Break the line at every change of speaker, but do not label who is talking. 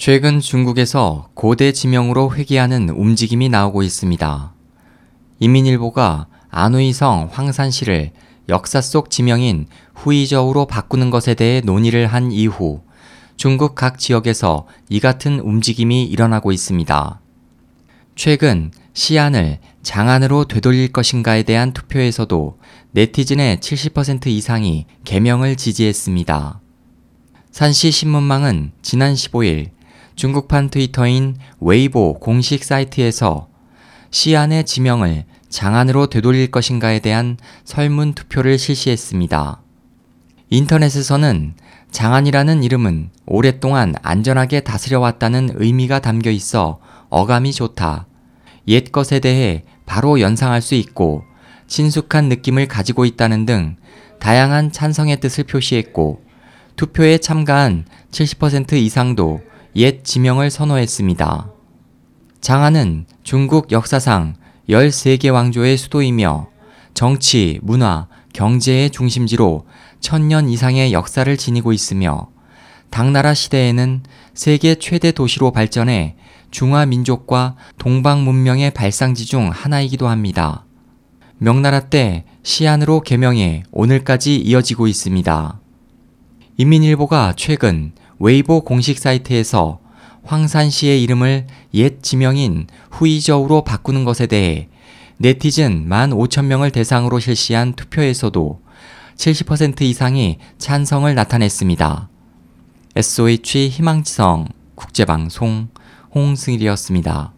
최근 중국에서 고대 지명으로 회귀하는 움직임이 나오고 있습니다. 인민일보가 안우이성 황산시를 역사 속 지명인 후이저우로 바꾸는 것에 대해 논의를 한 이후 중국 각 지역에서 이 같은 움직임이 일어나고 있습니다. 최근 시안을 장안으로 되돌릴 것인가에 대한 투표에서도 네티즌의 70% 이상이 개명을 지지했습니다. 산시 신문망은 지난 15일 중국판 트위터인 웨이보 공식 사이트에서 시안의 지명을 장안으로 되돌릴 것인가에 대한 설문 투표를 실시했습니다. 인터넷에서는 장안이라는 이름은 오랫동안 안전하게 다스려왔다는 의미가 담겨 있어 어감이 좋다. 옛 것에 대해 바로 연상할 수 있고 친숙한 느낌을 가지고 있다는 등 다양한 찬성의 뜻을 표시했고 투표에 참가한 70% 이상도 옛 지명을 선호했습니다. 장안은 중국 역사상 13개 왕조의 수도이며 정치, 문화, 경제의 중심지로 천년 이상의 역사를 지니고 있으며 당나라 시대에는 세계 최대 도시로 발전해 중화 민족과 동방 문명의 발상지 중 하나이기도 합니다. 명나라 때 시안으로 개명해 오늘까지 이어지고 있습니다. 인민일보가 최근 웨이보 공식 사이트에서 황산시의 이름을 옛 지명인 후이저우로 바꾸는 것에 대해 네티즌 15,000명을 대상으로 실시한 투표에서도 70% 이상이 찬성을 나타냈습니다. SOH 희망지성 국제방송 홍승일이었습니다.